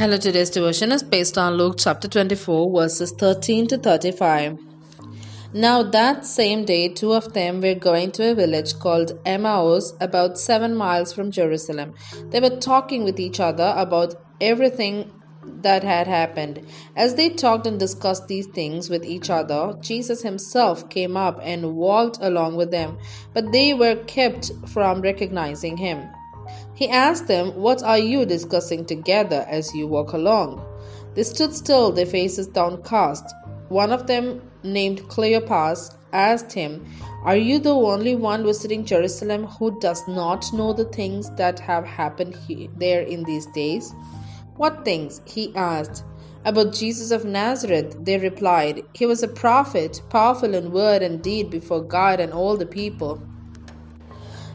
Hello, today's devotion is based on Luke chapter 24, verses 13 to 35. Now, that same day, two of them were going to a village called Emmaus, about seven miles from Jerusalem. They were talking with each other about everything that had happened. As they talked and discussed these things with each other, Jesus himself came up and walked along with them, but they were kept from recognizing him. He asked them, What are you discussing together as you walk along? They stood still, their faces downcast. One of them, named Cleopas, asked him, Are you the only one visiting Jerusalem who does not know the things that have happened there in these days? What things? he asked. About Jesus of Nazareth, they replied, He was a prophet, powerful in word and deed before God and all the people.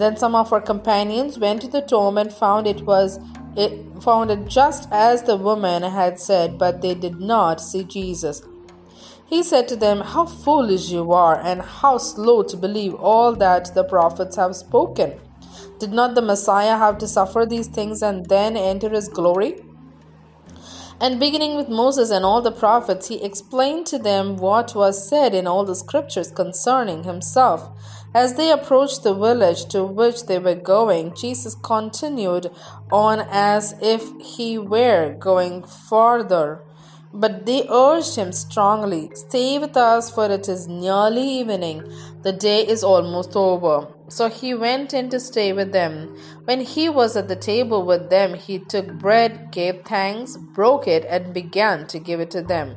Then some of her companions went to the tomb and found it was it found it just as the woman had said, but they did not see Jesus. He said to them, How foolish you are, and how slow to believe all that the prophets have spoken. Did not the Messiah have to suffer these things and then enter his glory? And beginning with Moses and all the prophets, he explained to them what was said in all the scriptures concerning himself. As they approached the village to which they were going, Jesus continued on as if he were going farther. But they urged him strongly, Stay with us, for it is nearly evening. The day is almost over. So he went in to stay with them. When he was at the table with them, he took bread, gave thanks, broke it, and began to give it to them.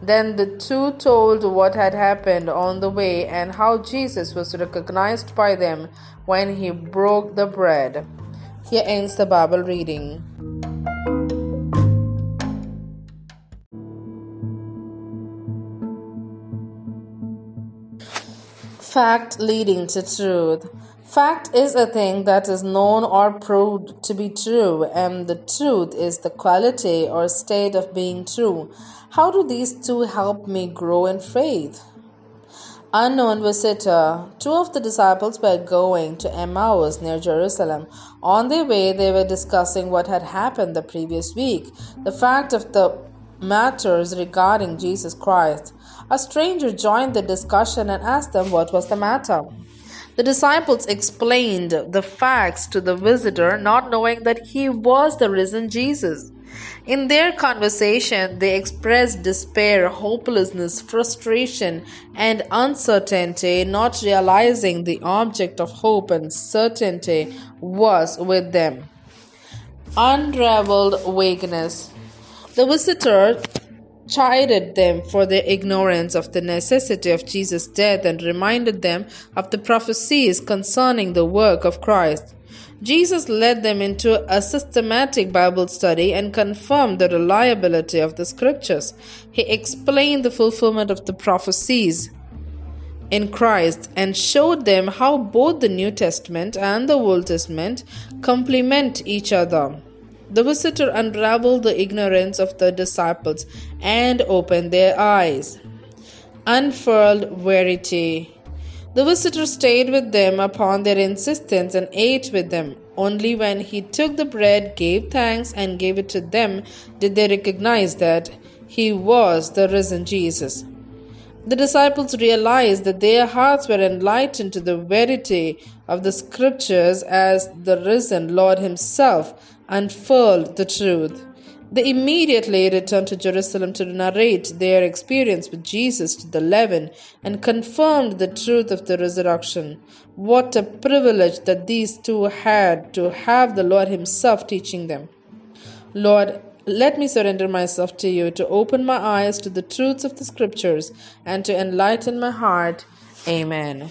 Then the two told what had happened on the way and how Jesus was recognized by them when he broke the bread. Here ends the Bible reading. Fact leading to truth. Fact is a thing that is known or proved to be true, and the truth is the quality or state of being true. How do these two help me grow in faith? Unknown visitor. Two of the disciples were going to Emmaus near Jerusalem. On their way, they were discussing what had happened the previous week, the fact of the matters regarding Jesus Christ. A stranger joined the discussion and asked them what was the matter. The disciples explained the facts to the visitor, not knowing that he was the risen Jesus. In their conversation, they expressed despair, hopelessness, frustration, and uncertainty, not realizing the object of hope and certainty was with them. Unraveled vagueness. The visitor chided them for their ignorance of the necessity of Jesus' death and reminded them of the prophecies concerning the work of Christ. Jesus led them into a systematic Bible study and confirmed the reliability of the scriptures. He explained the fulfillment of the prophecies in Christ and showed them how both the New Testament and the Old Testament complement each other. The visitor unraveled the ignorance of the disciples and opened their eyes. Unfurled verity. The visitor stayed with them upon their insistence and ate with them. Only when he took the bread, gave thanks, and gave it to them did they recognize that he was the risen Jesus. The disciples realized that their hearts were enlightened to the verity of the scriptures as the risen Lord Himself unfurled the truth. They immediately returned to Jerusalem to narrate their experience with Jesus to the eleven and confirmed the truth of the resurrection. What a privilege that these two had to have the Lord Himself teaching them. Lord, let me surrender myself to you to open my eyes to the truths of the Scriptures and to enlighten my heart. Amen.